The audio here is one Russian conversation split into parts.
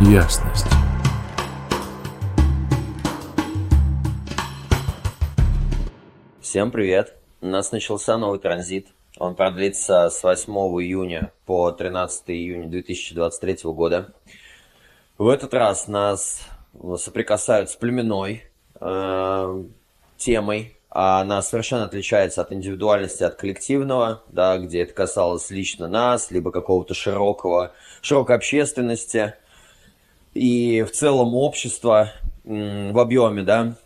ясность. Всем привет! У нас начался новый транзит. Он продлится с 8 июня по 13 июня 2023 года. В этот раз нас соприкасают с племенной э, темой. Она совершенно отличается от индивидуальности, от коллективного, да, где это касалось лично нас, либо какого-то широкого, широкой общественности и в целом общества в объеме, да.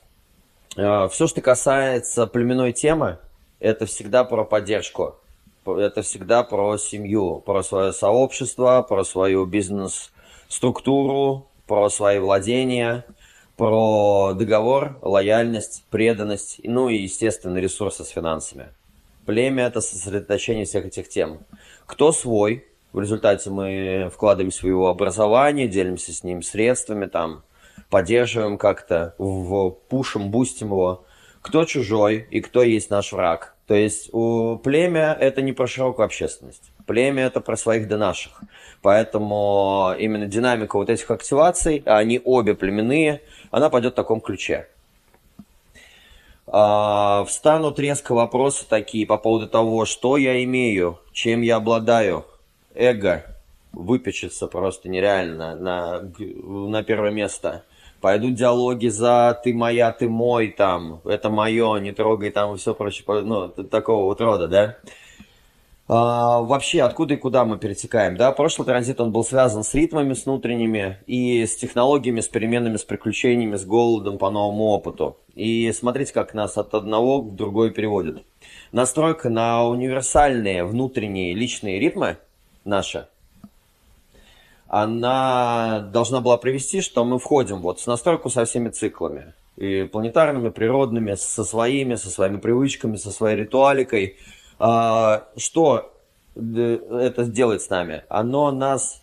Э, Все, что касается племенной темы, это всегда про поддержку. Это всегда про семью, про свое сообщество, про свою бизнес-структуру, про свои владения, про договор, лояльность, преданность, ну и, естественно, ресурсы с финансами. Племя – это сосредоточение всех этих тем. Кто свой, в результате мы вкладываем в его образование, делимся с ним средствами, там, поддерживаем как-то, пушим, бустим его. Кто чужой и кто есть наш враг. То есть у племя это не про широкую общественность. Племя это про своих да наших. Поэтому именно динамика вот этих активаций, они обе племенные, она пойдет в таком ключе. А, встанут резко вопросы такие по поводу того, что я имею, чем я обладаю. Эго выпечется просто нереально на, на первое место. Пойдут диалоги за «ты моя, ты мой», там, «это мое, не трогай», там, и все прочее, ну, такого вот рода, да. А, вообще, откуда и куда мы перетекаем, да? Прошлый транзит, он был связан с ритмами, с внутренними, и с технологиями, с переменами, с приключениями, с голодом по новому опыту. И смотрите, как нас от одного к другой переводит. Настройка на универсальные внутренние личные ритмы наши – она должна была привести, что мы входим вот в настройку со всеми циклами. И планетарными, природными, со своими, со своими привычками, со своей ритуаликой. А, что это делает с нами? Оно нас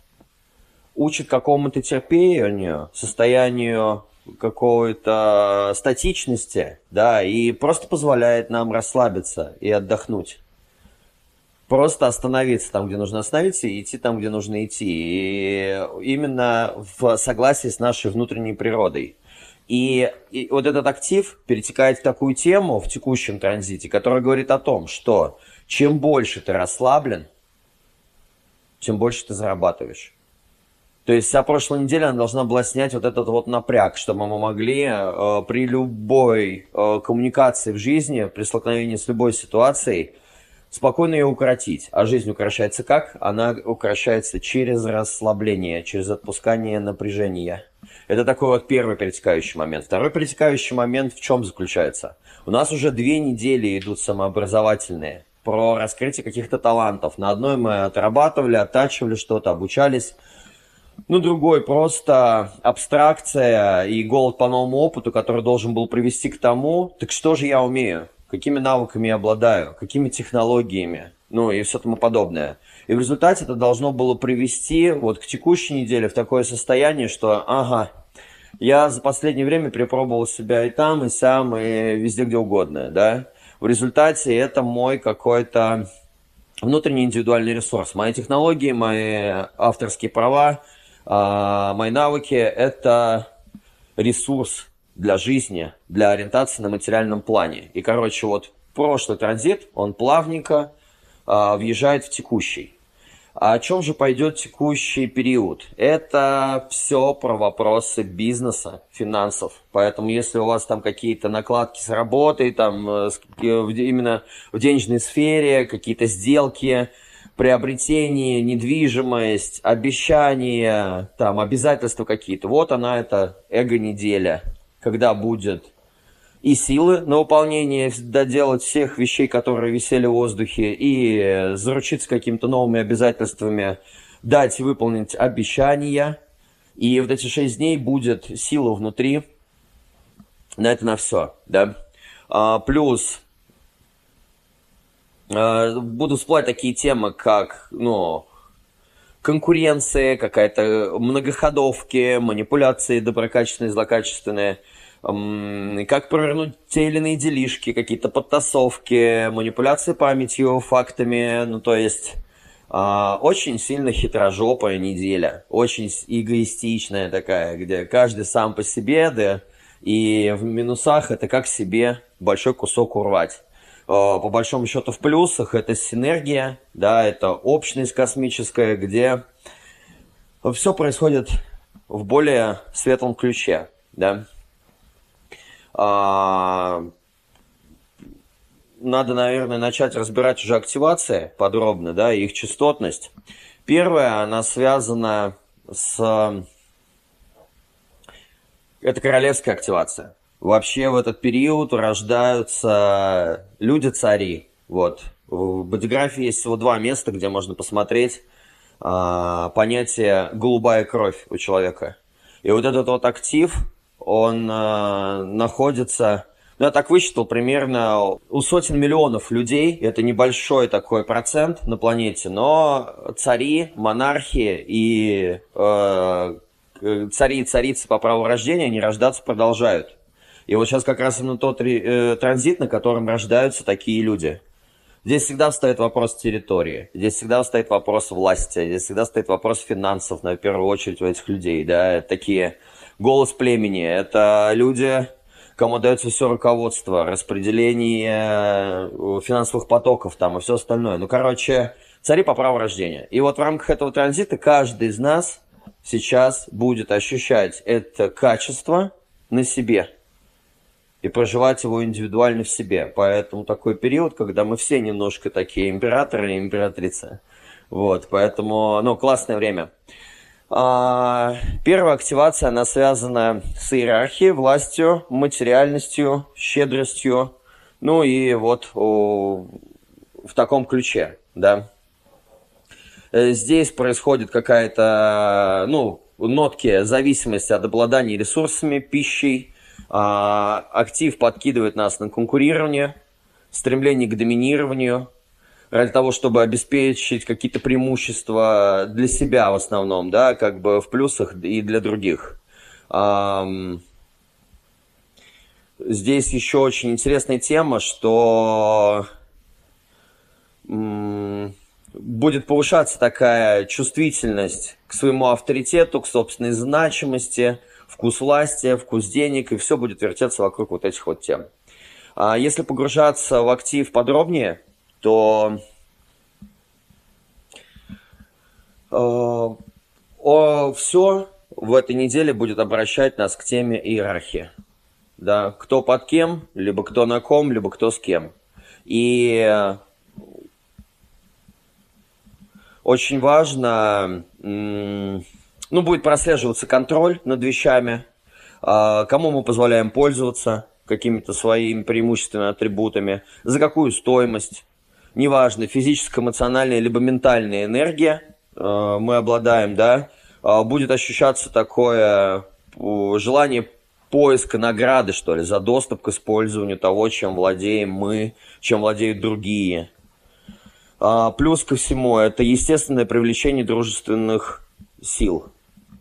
учит какому-то терпению, состоянию какой-то статичности, да, и просто позволяет нам расслабиться и отдохнуть просто остановиться там, где нужно остановиться, и идти там, где нужно идти. И именно в согласии с нашей внутренней природой. И, и вот этот актив перетекает в такую тему в текущем транзите, которая говорит о том, что чем больше ты расслаблен, тем больше ты зарабатываешь. То есть вся прошлая неделя она должна была снять вот этот вот напряг, чтобы мы могли э, при любой э, коммуникации в жизни, при столкновении с любой ситуацией, спокойно ее укоротить. А жизнь укращается как? Она укращается через расслабление, через отпускание напряжения. Это такой вот первый перетекающий момент. Второй перетекающий момент в чем заключается? У нас уже две недели идут самообразовательные про раскрытие каких-то талантов. На одной мы отрабатывали, оттачивали что-то, обучались. Ну, другой просто абстракция и голод по новому опыту, который должен был привести к тому, так что же я умею? Какими навыками я обладаю, какими технологиями, ну и все тому подобное. И в результате это должно было привести вот к текущей неделе в такое состояние, что ага, я за последнее время перепробовал себя и там, и сам, и везде, где угодно, да. В результате это мой какой-то внутренний индивидуальный ресурс. Мои технологии, мои авторские права, а, мои навыки – это ресурс, для жизни, для ориентации на материальном плане. И, короче, вот прошлый транзит, он плавненько э, въезжает в текущий. А о чем же пойдет текущий период? Это все про вопросы бизнеса, финансов. Поэтому если у вас там какие-то накладки с работой, там э, именно в денежной сфере, какие-то сделки, приобретение, недвижимость, обещания, там обязательства какие-то, вот она это эго-неделя когда будет и силы на выполнение, доделать всех вещей, которые висели в воздухе, и заручиться какими-то новыми обязательствами, дать выполнить обещания. И вот эти шесть дней будет сила внутри на это на все, да. А, плюс а, буду всплывать такие темы, как, ну, конкуренция, какая-то многоходовки, манипуляции доброкачественные, злокачественные – как провернуть те или иные делишки, какие-то подтасовки, манипуляции памятью, фактами, ну то есть А, очень сильно хитрожопая неделя, очень эгоистичная такая, где каждый сам по себе, да, и в минусах это как себе большой кусок урвать. А, по большому счету в плюсах это синергия, да, это общность космическая, где все происходит в более светлом ключе, да. А, надо, наверное, начать разбирать уже активации подробно, да, их частотность. Первая, она связана с... Это королевская активация. Вообще в этот период рождаются люди-цари. Вот. В бодиграфии есть всего два места, где можно посмотреть а, понятие «голубая кровь» у человека. И вот этот вот актив, он а, находится ну, я так высчитал, примерно у сотен миллионов людей, это небольшой такой процент на планете, но цари, монархи и э, цари и царицы по праву рождения, они рождаться продолжают. И вот сейчас как раз именно тот э, транзит, на котором рождаются такие люди. Здесь всегда встает вопрос территории, здесь всегда встает вопрос власти, здесь всегда стоит вопрос финансов, на первую очередь у этих людей, да, такие голос племени, это люди, кому дается все руководство, распределение э, финансовых потоков там и все остальное. Ну, короче, цари по праву рождения. И вот в рамках этого транзита каждый из нас сейчас будет ощущать это качество на себе и проживать его индивидуально в себе. Поэтому такой период, когда мы все немножко такие императоры и императрицы. Вот, поэтому, ну, классное время. А, первая активация, она связана с иерархией, властью, материальностью, щедростью. Ну и вот о, в таком ключе, да. Э, здесь происходит какая-то, ну, нотки зависимости от обладания ресурсами, пищей. А, актив подкидывает нас на конкурирование, стремление к доминированию – ради того, чтобы обеспечить какие-то преимущества для себя в основном, да, как бы в плюсах и для других. Здесь еще очень интересная тема, что будет повышаться такая чувствительность к своему авторитету, к собственной значимости, вкус власти, вкус денег, и все будет вертеться вокруг вот этих вот тем. А если погружаться в актив подробнее, то э, все в этой неделе будет обращать нас к теме иерархии. Да, кто под кем, либо кто на ком, либо кто с кем. И очень важно, ну, будет прослеживаться контроль над вещами, э, кому мы позволяем пользоваться какими-то своими преимущественными атрибутами, за какую стоимость, неважно, физическая, эмоциональная, либо ментальная энергия э, мы обладаем, да, э, будет ощущаться такое желание поиска награды, что ли, за доступ к использованию того, чем владеем мы, чем владеют другие. А, плюс ко всему, это естественное привлечение дружественных сил.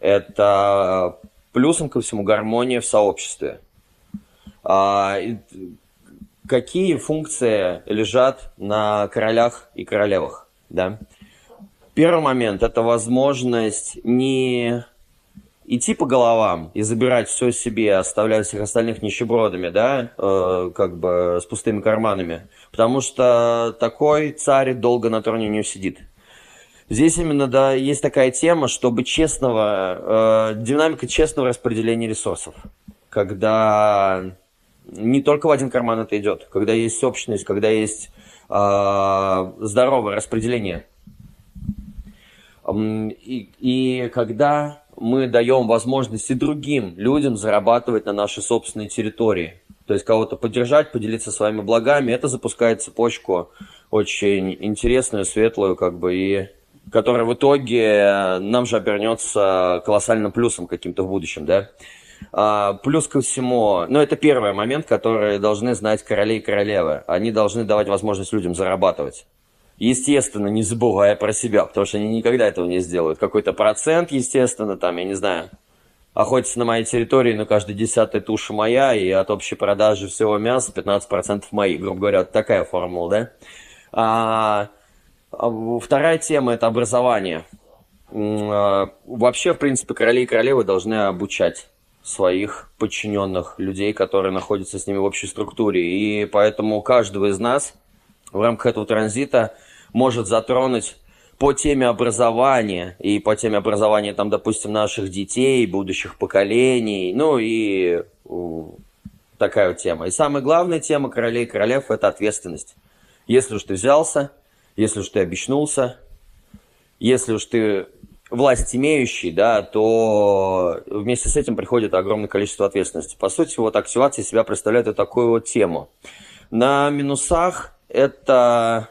Это плюсом ко всему гармония в сообществе. А, какие функции лежат на королях и королевах, да. Первый момент – это возможность не идти по головам и забирать все себе, оставлять всех остальных нищебродами, да, э, как бы с пустыми карманами. Потому что такой царь долго на троне не сидит. Здесь именно, да, есть такая тема, чтобы честного, э, динамика честного распределения ресурсов. Когда не только в один карман это идет, когда есть общность, когда есть э, здоровое распределение. И, и когда мы даем возможности другим людям зарабатывать на нашей собственной территории, то есть кого-то поддержать, поделиться своими благами, это запускает цепочку очень интересную, светлую, как бы, и которая в итоге нам же обернется колоссальным плюсом каким-то в будущем, да. А, плюс ко всему, ну, это первый момент, который должны знать короли и королевы. Они должны давать возможность людям зарабатывать. Естественно, не забывая про себя, потому что они никогда этого не сделают. Какой-то процент, естественно, там, я не знаю, охотится на моей территории, но каждая десятая туша моя, и от общей продажи всего мяса 15% мои, грубо говоря, вот такая формула, да? А вторая тема – это образование. А, вообще, в принципе, короли и королевы должны обучать своих подчиненных людей, которые находятся с ними в общей структуре. И поэтому каждого из нас в рамках этого транзита может затронуть по теме образования и по теме образования, там, допустим, наших детей, будущих поколений, ну и такая вот тема. И самая главная тема королей и королев – это ответственность. Если уж ты взялся, если уж ты обещнулся, если уж ты власть имеющий, да, то вместе с этим приходит огромное количество ответственности. По сути, вот активация себя представляет вот такую вот тему. На минусах это...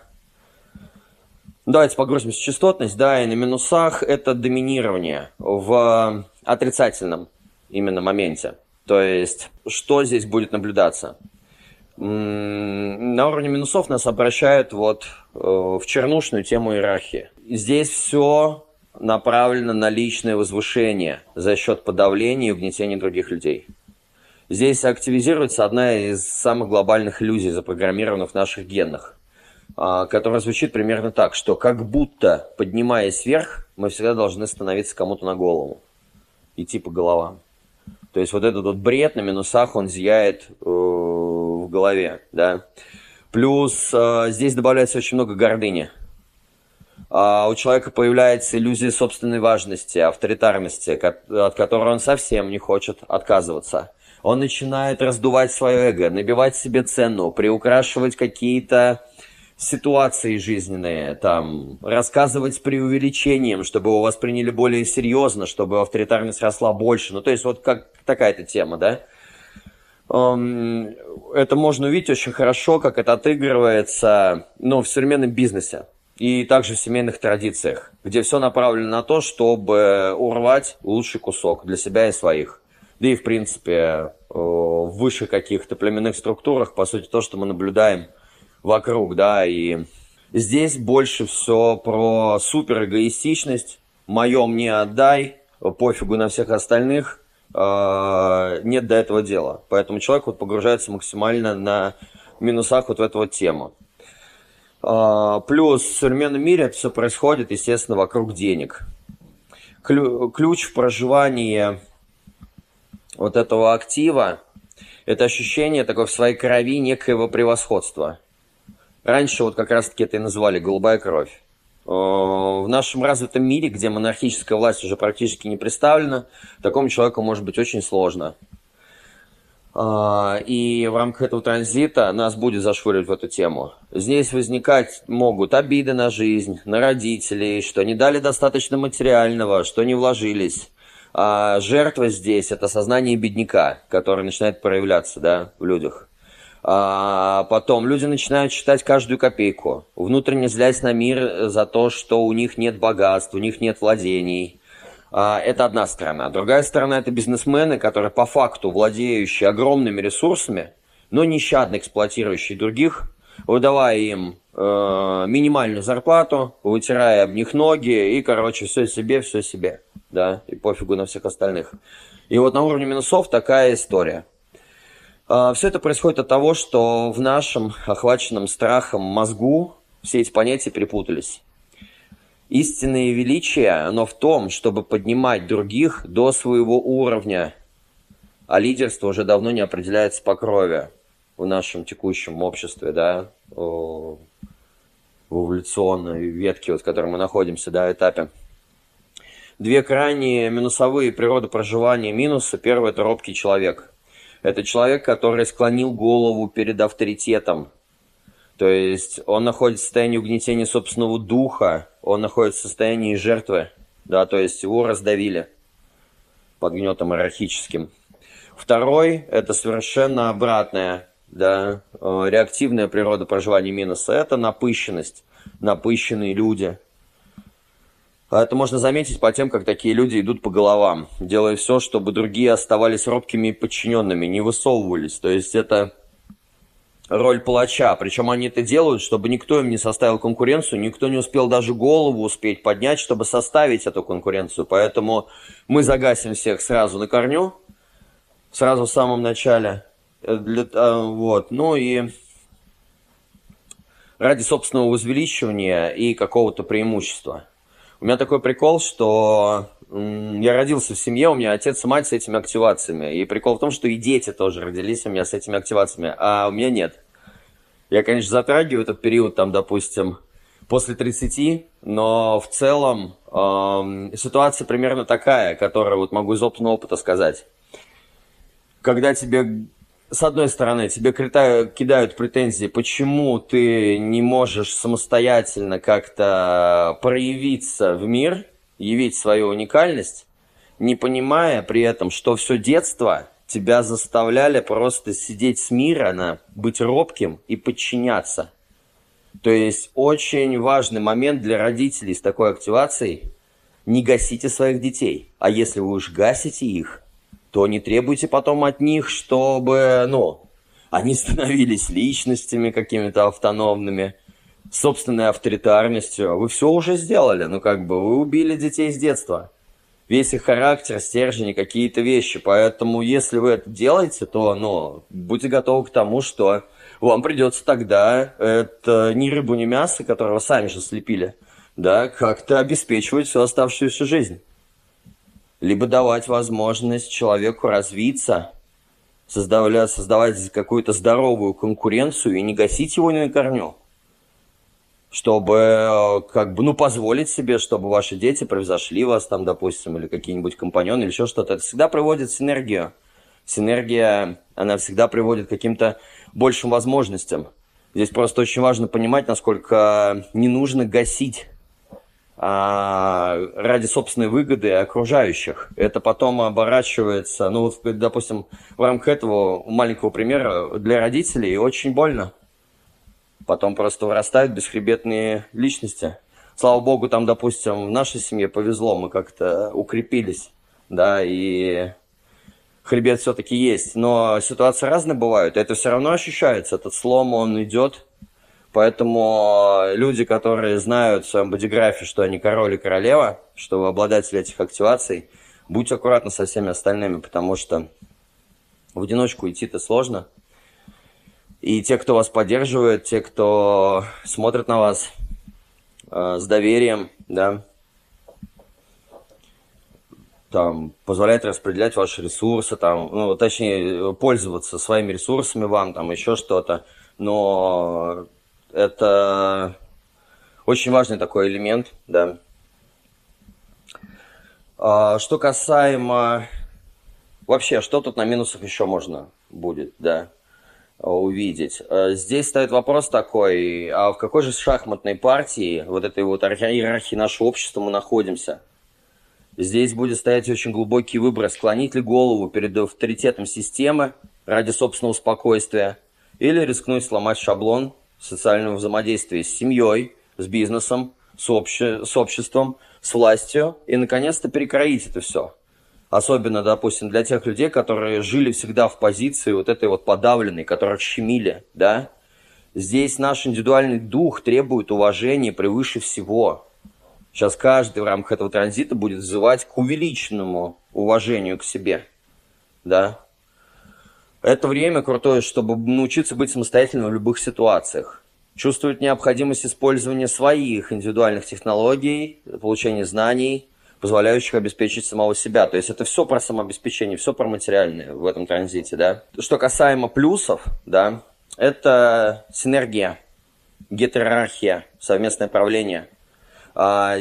Давайте погрузимся в частотность, да, и на минусах это доминирование в отрицательном именно моменте. То есть, что здесь будет наблюдаться? На уровне минусов нас обращают вот э, в чернушную тему иерархии. Здесь все направлено на личное возвышение за счет подавления и угнетения других людей. Здесь активизируется одна из самых глобальных иллюзий, запрограммированных в наших генах, а, которая звучит примерно так, что как будто, поднимаясь вверх, мы всегда должны становиться кому-то на голову, идти по головам. То есть вот этот вот бред на минусах, он зияет э, голове, да. Плюс э, здесь добавляется очень много гордыни. Uh, у человека появляется иллюзия собственной важности, авторитарности, от которой он совсем не хочет отказываться. Он начинает раздувать свое эго, набивать себе цену, приукрашивать какие-то ситуации жизненные, там, рассказывать с преувеличением, чтобы его восприняли более серьезно, чтобы авторитарность росла больше. Ну, то есть вот как такая-то тема, да? Это можно увидеть очень хорошо, как это отыгрывается ну, в современном бизнесе и также в семейных традициях, где все направлено на то, чтобы урвать лучший кусок для себя и своих. Да и, в принципе, в высших каких-то племенных структурах, по сути, то, что мы наблюдаем – вокруг, да, и здесь больше все про супер эгоистичность, мое мне отдай, пофигу на всех остальных, нет до этого дела. Поэтому человек вот погружается максимально на минусах вот в эту вот тему. Э, плюс в современном мире это все происходит, естественно, вокруг денег. Ключ в проживании вот этого актива – это ощущение такое в своей крови некоего превосходства – Раньше вот как раз-таки это и называли «голубая кровь». Э, в нашем развитом мире, где монархическая власть уже практически не представлена, такому человеку может быть очень сложно. Э, и в рамках этого транзита нас будет зашвыривать в эту тему. Здесь возникать могут обиды на жизнь, на родителей, что не дали достаточно материального, что не вложились. А жертва здесь – это сознание бедняка, которое начинает проявляться да, в людях. А потом люди начинают считать каждую копейку, внутренне злясь на мир за то, что у них нет богатств, у них нет владений. А, это одна сторона. Другая сторона – это бизнесмены, которые по факту владеющие огромными ресурсами, но нещадно эксплуатирующие других, выдавая им э, минимальную зарплату, вытирая об них ноги и, короче, все себе, все себе, да, и пофигу на всех остальных. И вот на уровне минусов такая история – все это происходит от того, что в нашем охваченном страхом мозгу все эти понятия перепутались. Истинное величие, оно в том, чтобы поднимать других до своего уровня, а лидерство уже давно не определяется по крови в нашем текущем обществе, да, в эволюционной ветке, вот, в которой мы находимся, да, этапе. Две крайние минусовые природы проживания минуса. Первый – это робкий человек – это человек, который склонил голову перед авторитетом. То есть он находится в состоянии угнетения собственного духа, он находится в состоянии жертвы, да, то есть его раздавили под гнетом иерархическим. Второй – это совершенно обратная, да, э, реактивная природа проживания минуса – это напыщенность, напыщенные люди – это можно заметить по тем, как такие люди идут по головам, делая все, чтобы другие оставались робкими и подчиненными, не высовывались. То есть это роль палача. Причем они это делают, чтобы никто им не составил конкуренцию, никто не успел даже голову успеть поднять, чтобы составить эту конкуренцию. Поэтому мы загасим всех сразу на корню, сразу в самом начале. Э, для, а, вот. Ну и ради собственного возвеличивания и какого-то преимущества. У меня такой прикол, что я родился в семье, у меня отец и мать с этими активациями. И прикол в том, что и дети тоже родились у меня с этими активациями, а у меня нет. Я, конечно, затрагиваю этот период, там, допустим, после 30, но в целом э, ситуация примерно такая, которую вот могу из опытного опыта сказать. Когда тебе, с одной стороны, тебе кидают претензии, почему ты не можешь самостоятельно как-то проявиться в мир – явить свою уникальность, не понимая при этом, что все детство тебя заставляли просто сидеть смирно, быть робким и подчиняться. То есть очень важный момент для родителей с такой активацией – не гасите своих детей. А если вы уж гасите их, то не требуйте потом от них, чтобы, ну, они становились личностями какими-то автономными – собственной авторитарностью. Вы все уже сделали, ну как бы вы убили детей с детства. Весь их характер, стержень какие-то вещи. Поэтому если вы это делаете, то ну, будьте готовы к тому, что вам придется тогда это ни рыбу, ни мясо, которого сами же слепили, да, как-то обеспечивать всю оставшуюся жизнь. Либо давать возможность человеку развиться, создавать, создавать какую-то здоровую конкуренцию и не гасить его на корню чтобы как бы, ну, позволить себе, чтобы ваши дети превзошли вас там, допустим, или какие-нибудь компаньоны, или еще что-то. Это всегда приводит синергию. Синергия, она всегда приводит к каким-то большим возможностям. Здесь просто очень важно понимать, насколько не нужно гасить а, ради собственной выгоды окружающих. Это потом оборачивается, ну, вот, допустим, в рамках этого маленького примера для родителей очень больно потом просто вырастают бесхребетные личности. Слава богу, там, допустим, в нашей семье повезло, мы как-то укрепились, да, и хребет все-таки есть. Но ситуации разные бывают, это все равно ощущается, этот слом, он идет. Поэтому люди, которые знают в своем бодиграфе, что они король и королева, что вы обладатели этих активаций, будьте аккуратны со всеми остальными, потому что в одиночку идти-то сложно – и те, кто вас поддерживает, те, кто смотрит на вас э, с доверием, да, там, позволяет распределять ваши ресурсы, там, ну, точнее, пользоваться своими ресурсами вам, там, еще что-то. Но это очень важный такой элемент, да. А, что касаемо вообще, что тут на минусах еще можно будет, да увидеть. Э, здесь стоит вопрос такой, а в какой же шахматной партии вот этой вот иерархии нашего общества мы находимся? Здесь будет стоять очень глубокий выбор, склонить ли голову перед авторитетом системы ради собственного спокойствия или рискнуть сломать шаблон социального взаимодействия с семьей, с бизнесом, с, обще... с обществом, с властью и, наконец-то, перекроить это все – Особенно, допустим, для тех людей, которые жили всегда в позиции вот этой вот подавленной, которых щемили, да. Здесь наш индивидуальный дух требует уважения превыше всего. Сейчас каждый в рамках этого транзита будет взывать к увеличенному уважению к себе, да. Это время крутое, чтобы научиться быть самостоятельным в любых ситуациях. Чувствовать необходимость использования своих индивидуальных технологий, получения знаний – позволяющих обеспечить самого себя. То есть это все про самообеспечение, все про материальное в этом транзите, да. Что касаемо плюсов, да, это синергия, гетерархия, совместное правление. А,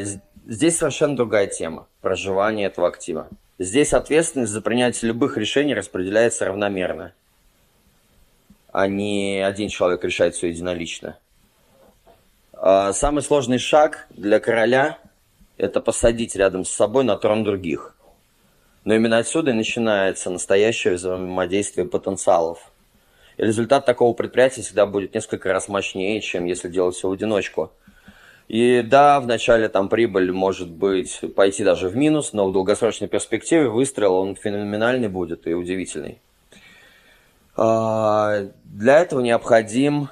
здесь совершенно другая тема проживания этого актива. Здесь ответственность за принятие любых решений распределяется равномерно, а не один человек решает все единолично. А, самый сложный шаг для короля – это посадить рядом с собой на трон других. Но именно отсюда и начинается настоящее взаимодействие потенциалов. И результат такого предприятия всегда будет несколько раз мощнее, чем если делать все в одиночку. И да, вначале там прибыль может быть пойти даже в минус, но в долгосрочной перспективе выстрел он феноменальный будет и удивительный. А, для этого необходим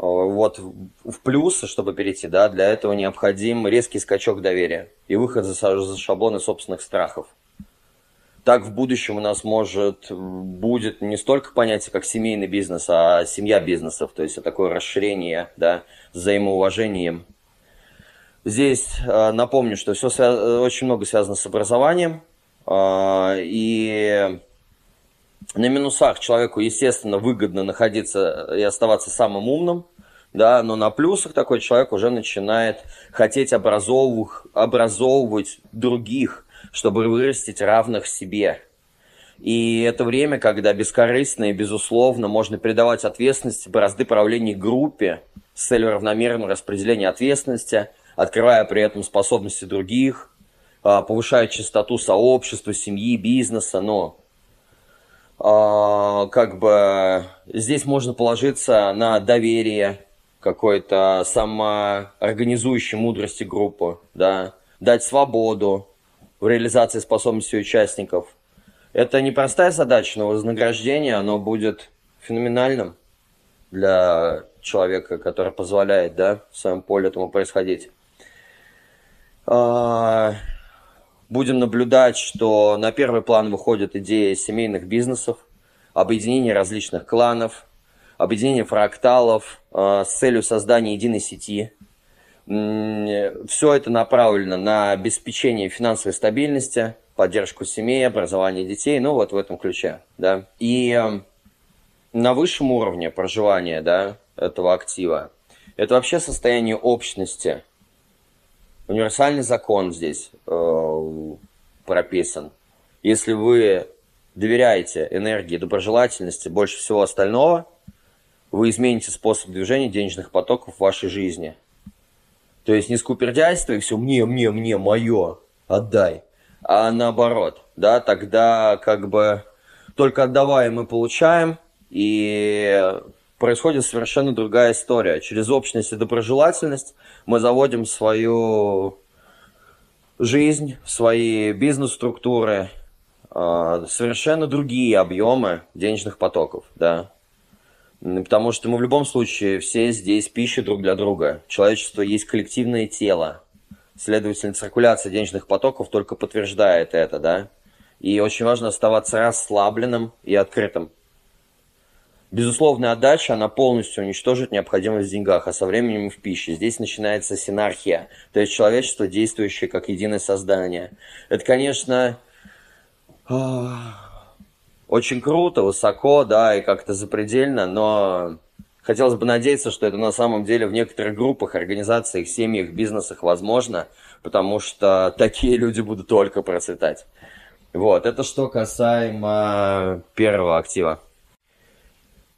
Э, вот в плюс, чтобы перейти, да, для этого необходим резкий скачок доверия и выход за, шаблоны собственных страхов. так в будущем у нас может будет не столько понятие, как семейный бизнес, а семья бизнесов. То есть такое расширение, да, взаимоуважением. Здесь э, напомню, что все свя- очень много связано с образованием. Э, и на минусах человеку, естественно, выгодно находиться и оставаться самым умным, да, но на плюсах такой человек уже начинает хотеть образовывать, образовывать других, чтобы вырастить равных себе. И это время, когда бескорыстно и безусловно можно передавать ответственность, бразды правления группе с целью равномерного распределения ответственности, открывая при этом способности других, а, повышая частоту сообщества, семьи, бизнеса, но а, как бы здесь можно положиться на доверие какой-то самоорганизующей мудрости группы, да, дать свободу в реализации способностей участников. Это непростая задача, но вознаграждение, оно будет феноменальным для человека, который позволяет, да, в своем поле этому происходить. А, будем наблюдать, что на первый план выходит идея семейных бизнесов, объединение различных кланов, объединение фракталов э, с целью создания единой сети. Все это направлено на обеспечение финансовой стабильности, поддержку семей, образование детей, ну вот в этом ключе, да. И э, на высшем уровне проживания, да, этого актива, это вообще состояние общности – универсальный закон здесь э, прописан. Если вы доверяете энергии доброжелательности больше всего остального, вы измените способ движения денежных потоков в вашей жизни. То есть не скупердяйство и все мне, мне, мне, мое, отдай. А наоборот, да, тогда как бы только отдавая мы получаем, и происходит совершенно другая история. Через общность и доброжелательность мы заводим свою жизнь, свои бизнес-структуры, а, совершенно другие объемы денежных потоков, да. Потому что мы в любом случае все здесь пища друг для друга. Человечество есть коллективное тело. Следовательно, циркуляция денежных потоков только подтверждает это, да. И очень важно оставаться расслабленным и открытым. Безусловная отдача, она полностью уничтожит необходимость в деньгах, а со временем и в пище. Здесь начинается синархия, то есть человечество, действующее как единое создание. Это, конечно, очень круто, высоко, да, и как-то запредельно, но хотелось бы надеяться, что это на самом деле в некоторых группах, организациях, семьях, бизнесах возможно, потому что такие люди будут только процветать. Вот, это что касаемо первого актива.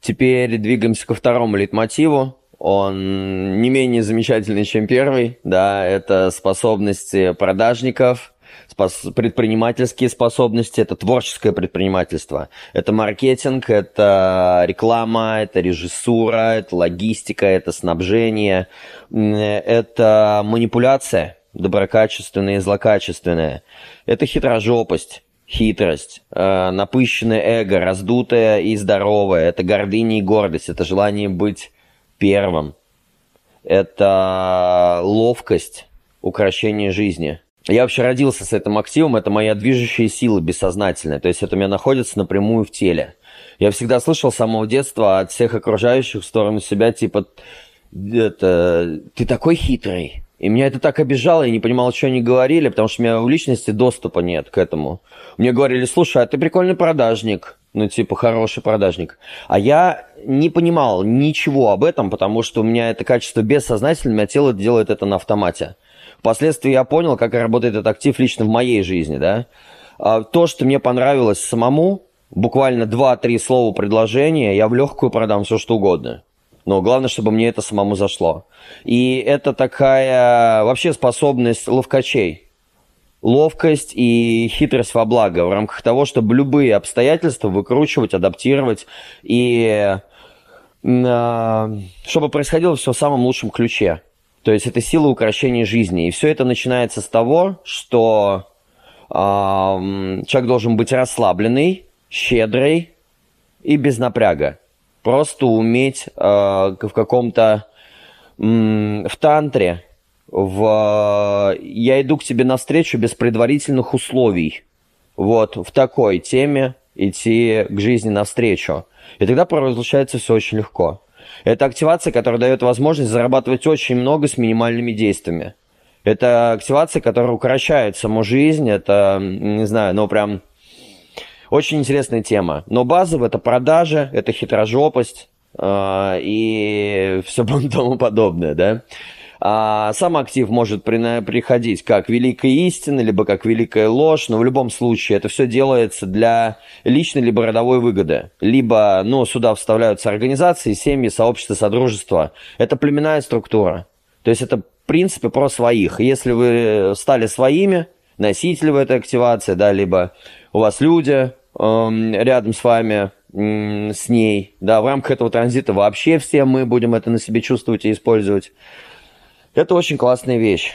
Теперь двигаемся ко второму лейтмотиву. Он не менее замечательный, чем первый. Да, это способности продажников, спос предпринимательские способности, это творческое предпринимательство. Это маркетинг, это реклама, это режиссура, это логистика, это снабжение, это манипуляция доброкачественная и злокачественная. Это хитрожопость, хитрость, э, напыщенное эго, раздутое и здоровое, это гордыня и гордость, это желание быть первым, это ловкость, украшение жизни. Я вообще родился с этим активом, это моя движущая сила бессознательная, то есть это у меня находится напрямую в теле. Я всегда слышал с самого детства от всех окружающих в сторону себя, типа, это, ты такой хитрый, и меня это так обижало, я не понимал, что они говорили, потому что у меня в личности доступа нет к этому. Мне говорили, слушай, а ты прикольный продажник. Ну, типа, хороший продажник. А я не понимал ничего об этом, потому что у меня это качество бессознательно, у меня тело делает это на автомате. Впоследствии я понял, как работает этот актив лично в моей жизни, да. А то, что мне понравилось самому, буквально 2-3 слова предложения, я в легкую продам все, что угодно. Но главное, чтобы мне это самому зашло. И это такая вообще способность ловкачей. Ловкость и хитрость во благо в рамках того, чтобы любые обстоятельства выкручивать, адаптировать и э, чтобы происходило все в самом лучшем ключе. То есть это сила укрощения жизни. И все это начинается с того, что э, человек должен быть расслабленный, щедрый и без напряга просто уметь э, в каком-то в тантре, в я иду к тебе навстречу без предварительных условий. вот в такой теме идти к жизни навстречу. И тогда получается все очень легко. Это активация, которая дает возможность зарабатывать очень много с минимальными действиями. Это активация, которая укорочает саму жизнь. Это, не знаю, ну прям очень интересная тема. Но базово это продажа, это хитрожопость э, и все тому подобное, да. А сам актив может при, приходить как великая истина, либо как великая ложь, но в любом случае это все делается для личной либо родовой выгоды. Либо, ну, сюда вставляются организации, семьи, сообщества, содружества. Это племенная структура. То есть это, в принципе, про своих. Если вы стали своими, носители в этой активации, да, либо у вас люди рядом с вами, с ней, да, в рамках этого транзита вообще все мы будем это на себе чувствовать и использовать. Это очень классная вещь.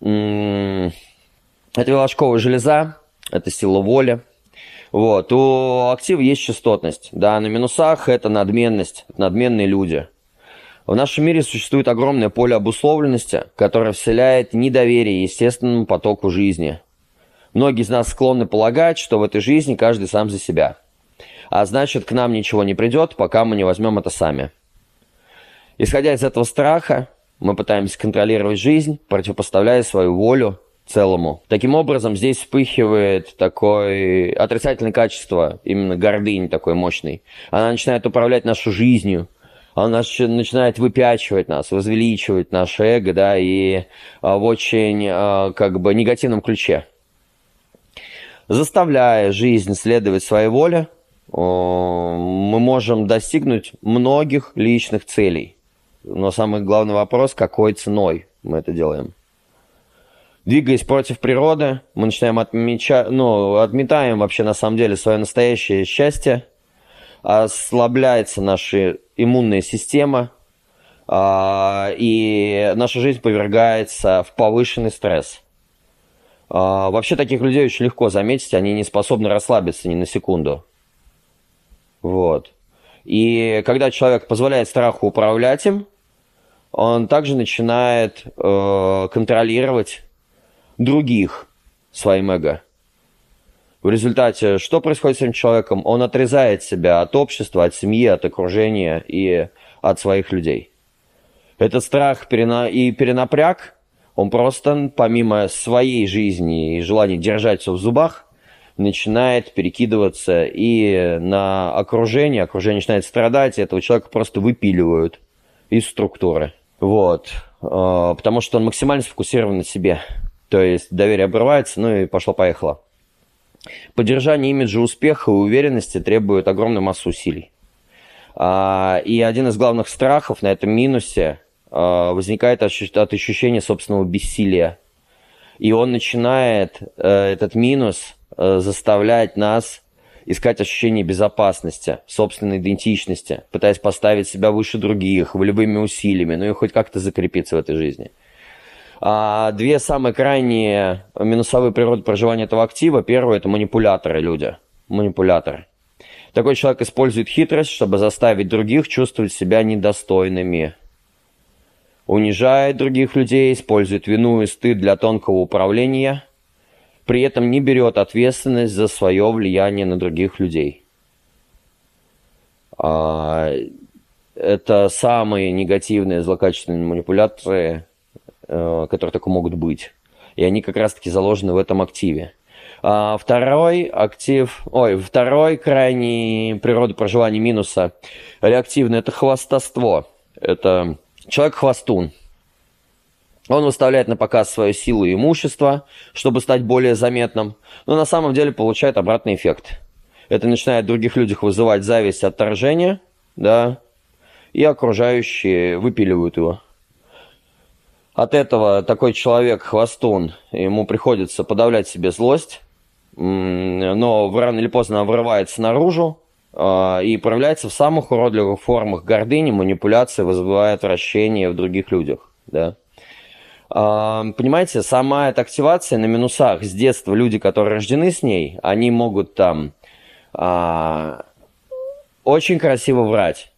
Это волошковая железа, это сила воли. Вот. У актива есть частотность. Да, на минусах это надменность, надменные люди. В нашем мире существует огромное поле обусловленности, которое вселяет недоверие естественному потоку жизни. Многие из нас склонны полагать, что в этой жизни каждый сам за себя. А значит, к нам ничего не придет, пока мы не возьмем это сами. Исходя из этого страха, мы пытаемся контролировать жизнь, противопоставляя свою волю целому. Таким образом, здесь вспыхивает такое отрицательное качество, именно гордынь такой мощный. Она начинает управлять нашу жизнью, она начинает выпячивать нас, возвеличивать наше эго, да, и а, в очень а, как бы негативном ключе. Заставляя жизнь следовать своей воле, мы можем достигнуть многих личных целей – но самый главный вопрос, какой ценой мы это делаем. Двигаясь против природы, мы начинаем отмечать, ну, отметаем вообще на самом деле свое настоящее счастье, ослабляется наша иммунная система, а, и наша жизнь повергается в повышенный стресс. А, вообще таких людей очень легко заметить, они не способны расслабиться ни на секунду. Вот. И когда человек позволяет страху управлять им, он также начинает э, контролировать других своим эго. В результате, что происходит с этим человеком? Он отрезает себя от общества, от семьи, от окружения и от своих людей. Этот страх и перенапряг, он просто помимо своей жизни и желания держать все в зубах, начинает перекидываться и на окружение, окружение начинает страдать, и этого человека просто выпиливают из структуры. Вот. А, потому что он максимально сфокусирован на себе. То есть доверие обрывается, ну и пошло-поехало. Поддержание имиджа успеха и уверенности требует огромной массы усилий. А, и один из главных страхов на этом минусе возникает от ощущения собственного бессилия. И он начинает, э, этот минус, э, заставлять нас искать ощущение безопасности, собственной идентичности, пытаясь поставить себя выше других, любыми усилиями, ну и хоть как-то закрепиться в этой жизни. А две самые крайние минусовые природы проживания этого актива. Первое – это манипуляторы люди. Манипуляторы. Такой человек использует хитрость, чтобы заставить других чувствовать себя недостойными. Унижает других людей, использует вину и стыд для тонкого управления – при этом не берет ответственность за свое влияние на других людей. А, это самые негативные злокачественные манипуляции, э, которые только могут быть. И они как раз-таки заложены в этом активе. А второй актив, ой, второй крайний природа проживания минуса реактивный – это хвастовство. Это человек-хвастун. Он выставляет на показ свою силу и имущество, чтобы стать более заметным, но на самом деле получает обратный эффект. Это начинает в других людях вызывать зависть, отторжение, да, и окружающие выпиливают его. От этого такой человек, хвостун, ему приходится подавлять себе злость, но рано или поздно она вырывается наружу и проявляется в самых уродливых формах гордыни, манипуляции, вызывая отвращение в других людях. Да. Понимаете, сама эта активация на минусах с детства, люди, которые рождены с ней, они могут там а, очень красиво врать,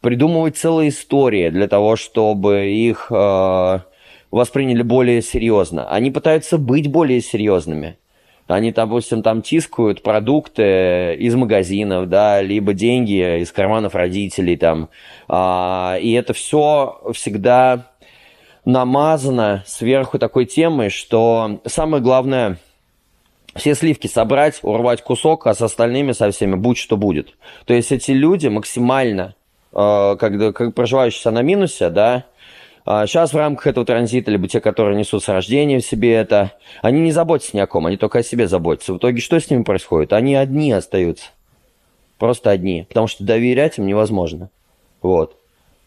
придумывать целые истории для того, чтобы их а, восприняли более серьезно. Они пытаются быть более серьезными. Они, допустим, там тискают продукты из магазинов, да, либо деньги из карманов родителей там. А, и это все всегда намазано сверху такой темой, что самое главное все сливки собрать, урвать кусок, а с остальными со всеми будь что будет. То есть эти люди максимально, э, когда, как проживающие на минусе, да, Сейчас а в рамках этого транзита, либо те, которые несут с рождения в себе это, они не заботятся ни о ком, они только о себе заботятся. В итоге что с ними происходит? Они одни остаются. Просто одни. Потому что доверять им невозможно. Вот.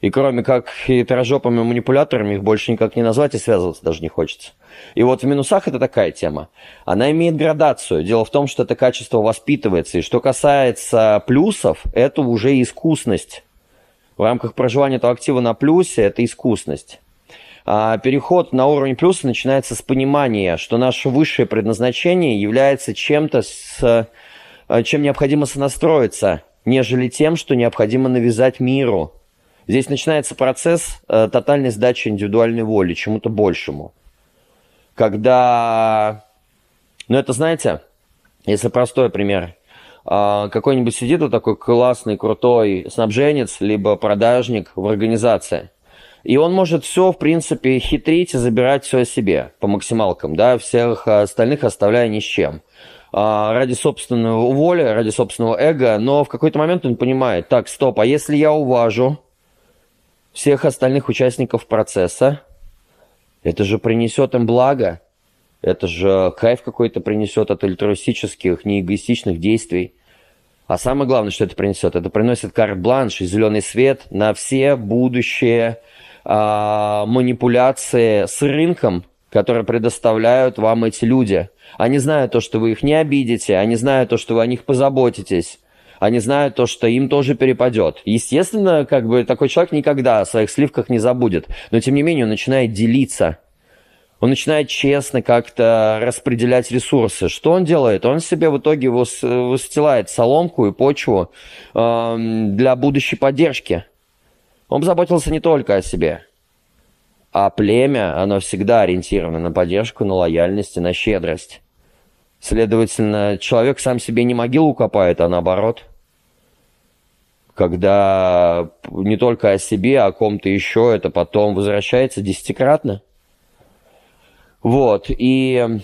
И кроме как хитрожопыми манипуляторами их больше никак не назвать и связываться даже не хочется. И вот в минусах это такая тема. Она имеет градацию. Дело в том, что это качество воспитывается. И что касается плюсов, это уже искусность в рамках проживания этого актива на плюсе – это искусность. А переход на уровень плюса начинается с понимания, что наше высшее предназначение является чем-то, с, э, чем необходимо сонастроиться, нежели тем, что необходимо навязать миру. Здесь начинается процесс э, тотальной сдачи индивидуальной воли чему-то большему. Когда, ну это знаете, если простой пример, какой-нибудь сидит вот такой классный, крутой снабженец, либо продажник в организации. И он может все, в принципе, хитрить и забирать все себе по максималкам, да, всех остальных оставляя ни с чем. А, ради собственного воли, ради собственного эго, но в какой-то момент он понимает, так, стоп, а если я уважу всех остальных участников процесса, это же принесет им благо, это же кайф какой-то принесет от альтруистических, неэгоистичных действий. А самое главное, что это принесет, это приносит карт-бланш и зеленый свет на все будущие а, манипуляции с рынком, которые предоставляют вам эти люди. Они знают то, что вы их не обидите, они знают то, что вы о них позаботитесь, они знают то, что им тоже перепадет. Естественно, как бы такой человек никогда о своих сливках не забудет, но тем не менее он начинает делиться – он начинает честно как-то распределять ресурсы. Что он делает? Он себе в итоге выстилает соломку и почву э, для будущей поддержки. Он заботился не только о себе, а племя, оно всегда ориентировано на поддержку, на лояльность и на щедрость. Следовательно, человек сам себе не могилу копает, а наоборот. Когда не только о себе, а о ком-то еще, это потом возвращается десятикратно. Вот, и...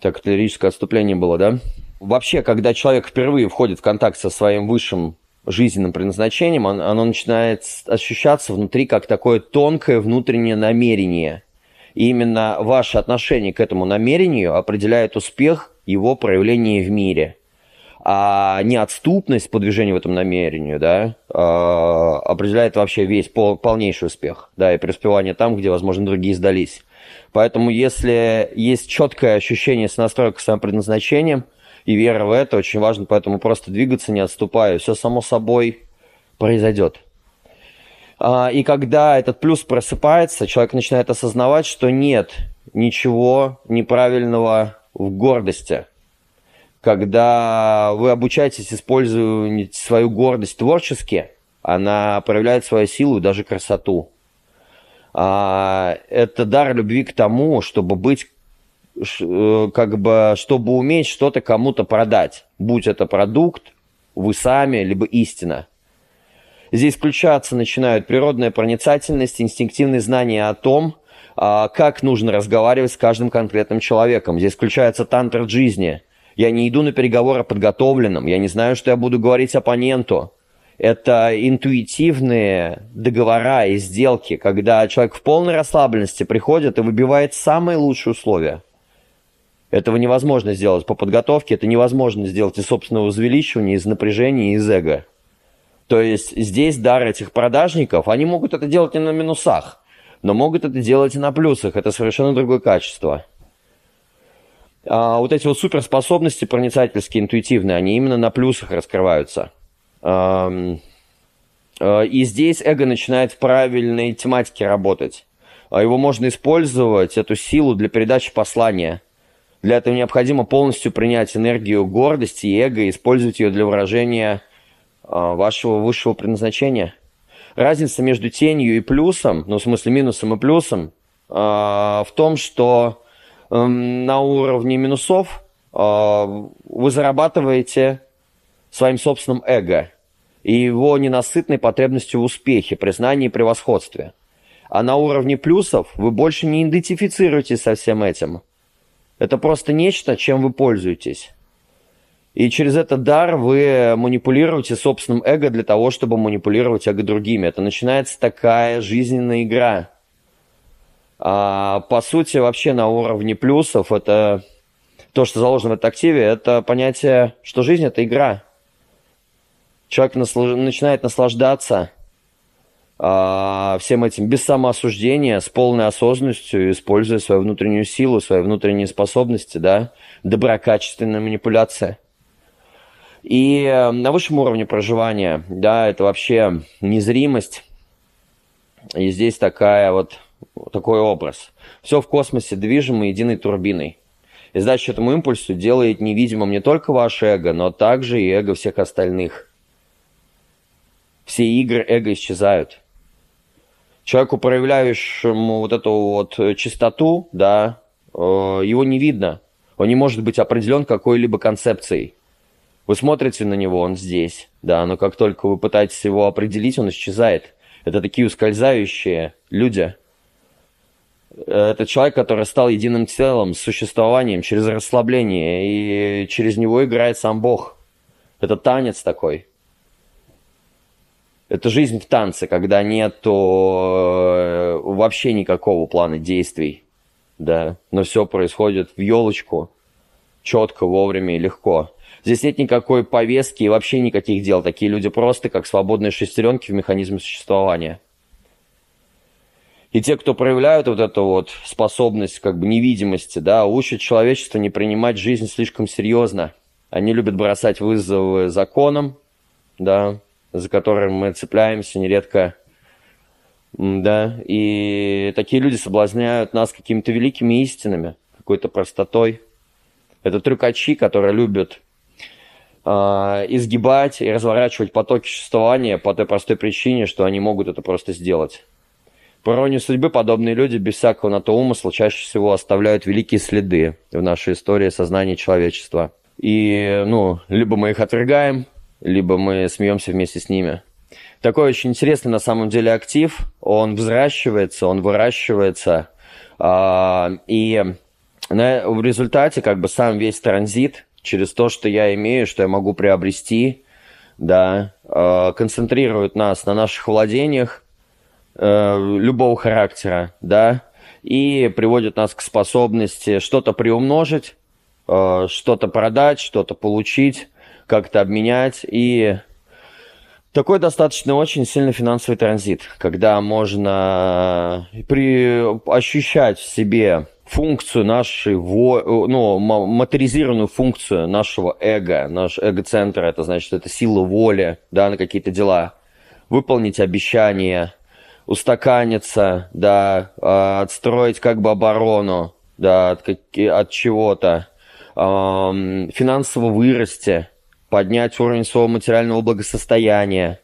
Так, это лирическое отступление было, да? Вообще, когда человек впервые входит в контакт со своим высшим жизненным предназначением, он, оно начинает ощущаться внутри как такое тонкое внутреннее намерение. И именно ваше отношение к этому намерению определяет успех его проявления в мире. А неотступность по движению в этом намерению, да, а, определяет вообще весь пол, полнейший успех, да, и преуспевание там, где, возможно, другие сдались. Поэтому если есть четкое ощущение с настройкой своим предназначением и вера в это, очень важно поэтому просто двигаться, не отступая. Все само собой произойдет. А, и когда этот плюс просыпается, человек начинает осознавать, что нет ничего неправильного в гордости. Когда вы обучаетесь использовать свою гордость творчески, она проявляет свою силу и даже красоту а, это дар любви к тому, чтобы быть э, как бы, чтобы уметь что-то кому-то продать, будь это продукт, вы сами, либо истина. Здесь включаться начинают природная проницательность, инстинктивные знания о том, а, как нужно разговаривать с каждым конкретным человеком. Здесь включается тантр жизни. Я не иду на переговоры подготовленным, я не знаю, что я буду говорить оппоненту это интуитивные договора и сделки, когда человек в полной расслабленности приходит и выбивает самые лучшие условия. Этого невозможно сделать по подготовке, это невозможно сделать из собственного возвеличивания, из напряжения, из эго. То есть здесь дар этих продажников, они могут это делать и на минусах, но могут это делать и на плюсах. Это совершенно другое качество. А вот эти вот суперспособности проницательские, интуитивные, они именно на плюсах раскрываются – и здесь эго начинает в правильной тематике работать. А его можно использовать, эту силу, для передачи послания. Для этого необходимо полностью принять энергию гордости и эго и использовать ее для выражения а, вашего высшего предназначения. Разница между тенью и плюсом, ну, в смысле минусом и плюсом, а, в том, что эм, на уровне минусов вы зарабатываете своим собственным эго и его ненасытной потребностью в успехе, признании и превосходстве. А на уровне плюсов вы больше не идентифицируетесь со всем этим. Это просто нечто, чем вы пользуетесь. И через этот дар вы манипулируете собственным эго для того, чтобы манипулировать эго другими. Это начинается такая жизненная игра. А, по сути, вообще на уровне плюсов это то, что заложено в этом активе, это понятие, что жизнь – это игра. Человек наслаж... начинает наслаждаться а, всем этим без самоосуждения, с полной осознанностью, используя свою внутреннюю силу, свои внутренние способности, да, доброкачественная манипуляция. И э, на высшем уровне проживания, да, это вообще незримость. И здесь такая вот, такой образ. Все в космосе движимо единой турбиной. И задача этому импульсу делает невидимым не только ваше эго, но также и эго всех остальных. Все игры эго исчезают. Человеку, проявляющему вот эту вот чистоту, да, э, его не видно. Он не может быть определен какой-либо концепцией. Вы смотрите на него, он здесь, да, но как только вы пытаетесь его определить, он исчезает. Это такие ускользающие люди. Это человек, который стал единым целым, с существованием, через расслабление, и через него играет сам Бог. Это танец такой. Это жизнь в танце, когда нету э, вообще никакого плана действий, да, но все происходит в елочку, четко, вовремя и легко. Здесь нет никакой повестки и вообще никаких дел. Такие люди просто как свободные шестеренки в механизме существования. И те, кто проявляют вот эту вот способность как бы невидимости, да, учат человечество не принимать жизнь слишком серьезно. Они любят бросать вызовы законам, да, за которым мы цепляемся нередко, да, и такие люди соблазняют нас какими-то великими истинами, какой-то простотой. Это трюкачи, которые любят а, изгибать и разворачивать потоки существования по той простой причине, что они могут это просто сделать. По иронии судьбы, подобные люди без всякого на то умысла чаще всего оставляют великие следы в нашей истории сознания человечества. И, ну, либо мы их отвергаем, либо мы смеемся вместе с ними. Такой очень интересный на самом деле актив. Он взращивается, он выращивается. А, и в результате как бы сам весь транзит через то, что я имею, что я могу приобрести, да, э, концентрирует нас на наших владениях э, любого характера, да, и приводит нас к способности что-то приумножить, э, что-то продать, что-то получить, как-то обменять. И такой достаточно очень сильный финансовый транзит, когда можно при, ощущать в себе функцию нашей, во, ну, моторизированную функцию нашего эго, наш эго-центр, это значит, это сила воли, да, на какие-то дела, выполнить обещания, устаканиться, да, а, отстроить как бы оборону, да, от, от чего-то, финансово вырасти, поднять уровень своего материального благосостояния,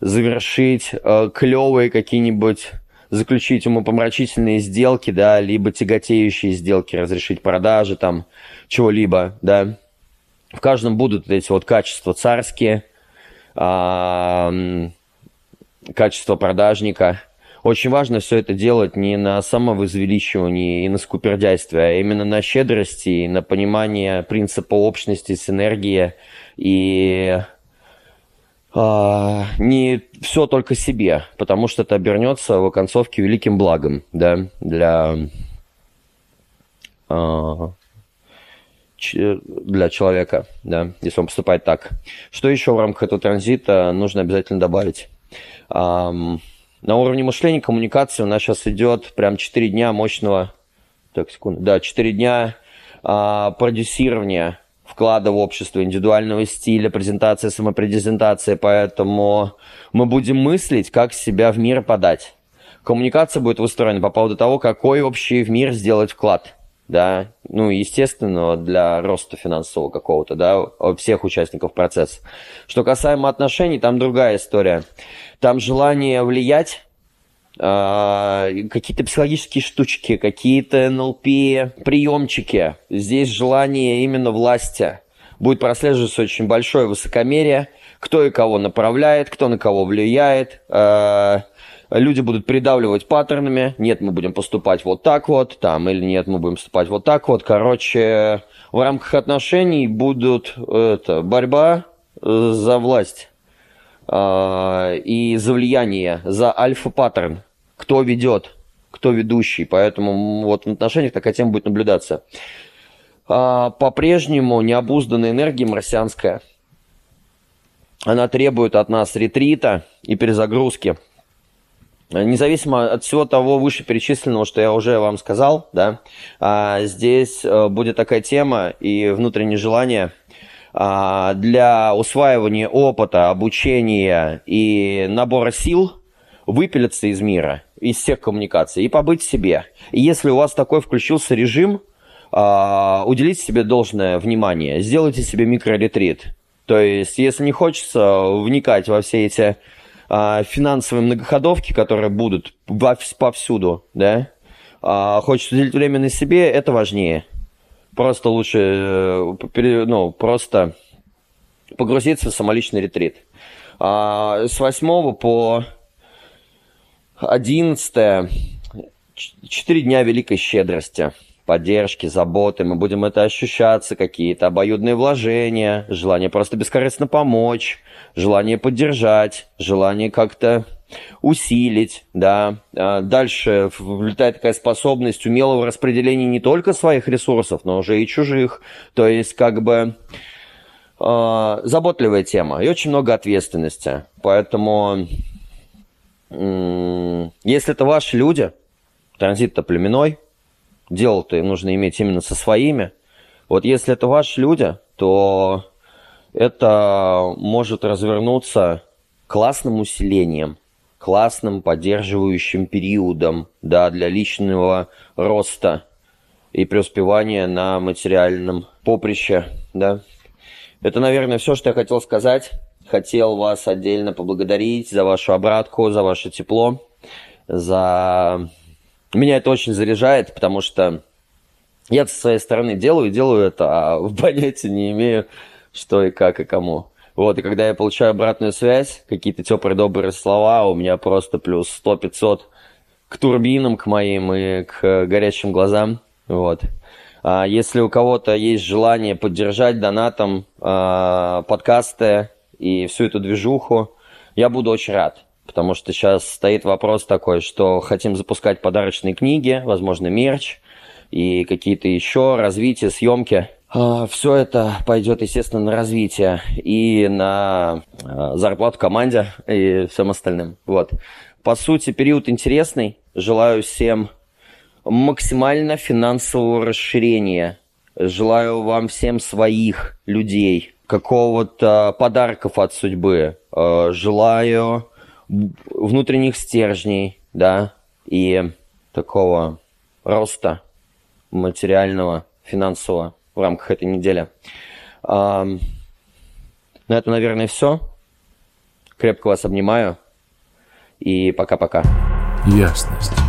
завершить э, клевые какие-нибудь заключить умопомрачительные сделки, да, либо тяготеющие сделки, разрешить продажи там чего-либо, да. В каждом будут эти вот качества царские, а, качество продажника. Очень важно все это делать не на самовозвеличивании и на скупердяйстве, а именно на щедрости, на понимание принципа общности, синергии и а, не все только себе, потому что это обернется в оконцовке великим благом, да, для, а, для человека, да, если он поступает так. Что еще в рамках этого транзита нужно обязательно добавить? А, на уровне мышления, коммуникации у нас сейчас идет прям 4 дня мощного, так, секунду, да, 4 дня а, продюсирования вклада в общество, индивидуального стиля, презентация, самопрезентация, поэтому мы будем мыслить, как себя в мир подать. Коммуникация будет выстроена по поводу того, какой общий в мир сделать вклад. Да, ну, естественно, для роста финансового какого-то, да, всех участников процесса. Что касаемо отношений, там другая история. Там желание влиять, какие-то психологические штучки, какие-то НЛП, приемчики. Здесь желание именно власти. Будет прослеживаться очень большое высокомерие, кто и кого направляет, кто на кого влияет. Э, люди будут придавливать паттернами. Нет, мы будем поступать вот так вот, там, или нет, мы будем поступать вот так вот. Короче, в рамках отношений будут это, борьба э, за власть э, и за влияние, за альфа-паттерн. Кто ведет, кто ведущий. Поэтому вот в отношениях такая тема будет наблюдаться. А, по-прежнему необузданная энергия марсианская. Она требует от нас ретрита и перезагрузки – Независимо от всего того вышеперечисленного, что я уже вам сказал, да, а, здесь э, будет такая тема и внутреннее желание а, для усваивания опыта, обучения и набора сил выпилиться из мира, из всех коммуникаций и побыть себе. И если у вас такой включился режим, а, уделите себе должное внимание, сделайте себе микроретрит. То есть, если не хочется вникать во все эти а, финансовые многоходовки, которые будут повсюду, да, а, хочешь уделить время на себе, это важнее. Просто лучше, э, ну, просто погрузиться в самоличный ретрит. А, с 8 по 11 4 дня великой щедрости поддержки, заботы, мы будем это ощущаться, какие-то обоюдные вложения, желание просто бескорыстно помочь, желание поддержать, желание как-то усилить, да. А дальше влетает такая способность умелого распределения не только своих ресурсов, но уже и чужих. То есть как бы э, заботливая тема и очень много ответственности. Поэтому э, если это ваши люди, транзит-то племенной, дело-то нужно иметь именно со своими. Вот если это ваши люди, то это может развернуться классным усилением, классным поддерживающим периодом да, для личного роста и преуспевания на материальном поприще. Да. Это, наверное, все, что я хотел сказать. Хотел вас отдельно поблагодарить за вашу обратку, за ваше тепло, за... Меня это очень заряжает, потому что я со своей стороны делаю, делаю это, а понятия не имею, что и как и кому. Вот, и когда я получаю обратную связь, какие-то теплые добрые слова, у меня просто плюс 100-500 к турбинам, к моим и к горящим глазам. Вот. А если у кого-то есть желание поддержать донатом а, подкасты и всю эту движуху, я буду очень рад. Потому что сейчас стоит вопрос такой, что хотим запускать подарочные книги, возможно, мерч и какие-то еще развития, съемки. А, Все это пойдет, естественно, на развитие и на а, зарплату команде и всем остальным. Вот. По сути, период интересный. Желаю всем максимально финансового расширения. Желаю вам всем своих людей, какого-то подарков от судьбы. А, желаю внутренних стержней, да, и такого роста материального, финансового в рамках этой недели. На этом, наверное, все. Крепко вас обнимаю. И пока-пока. Ясность.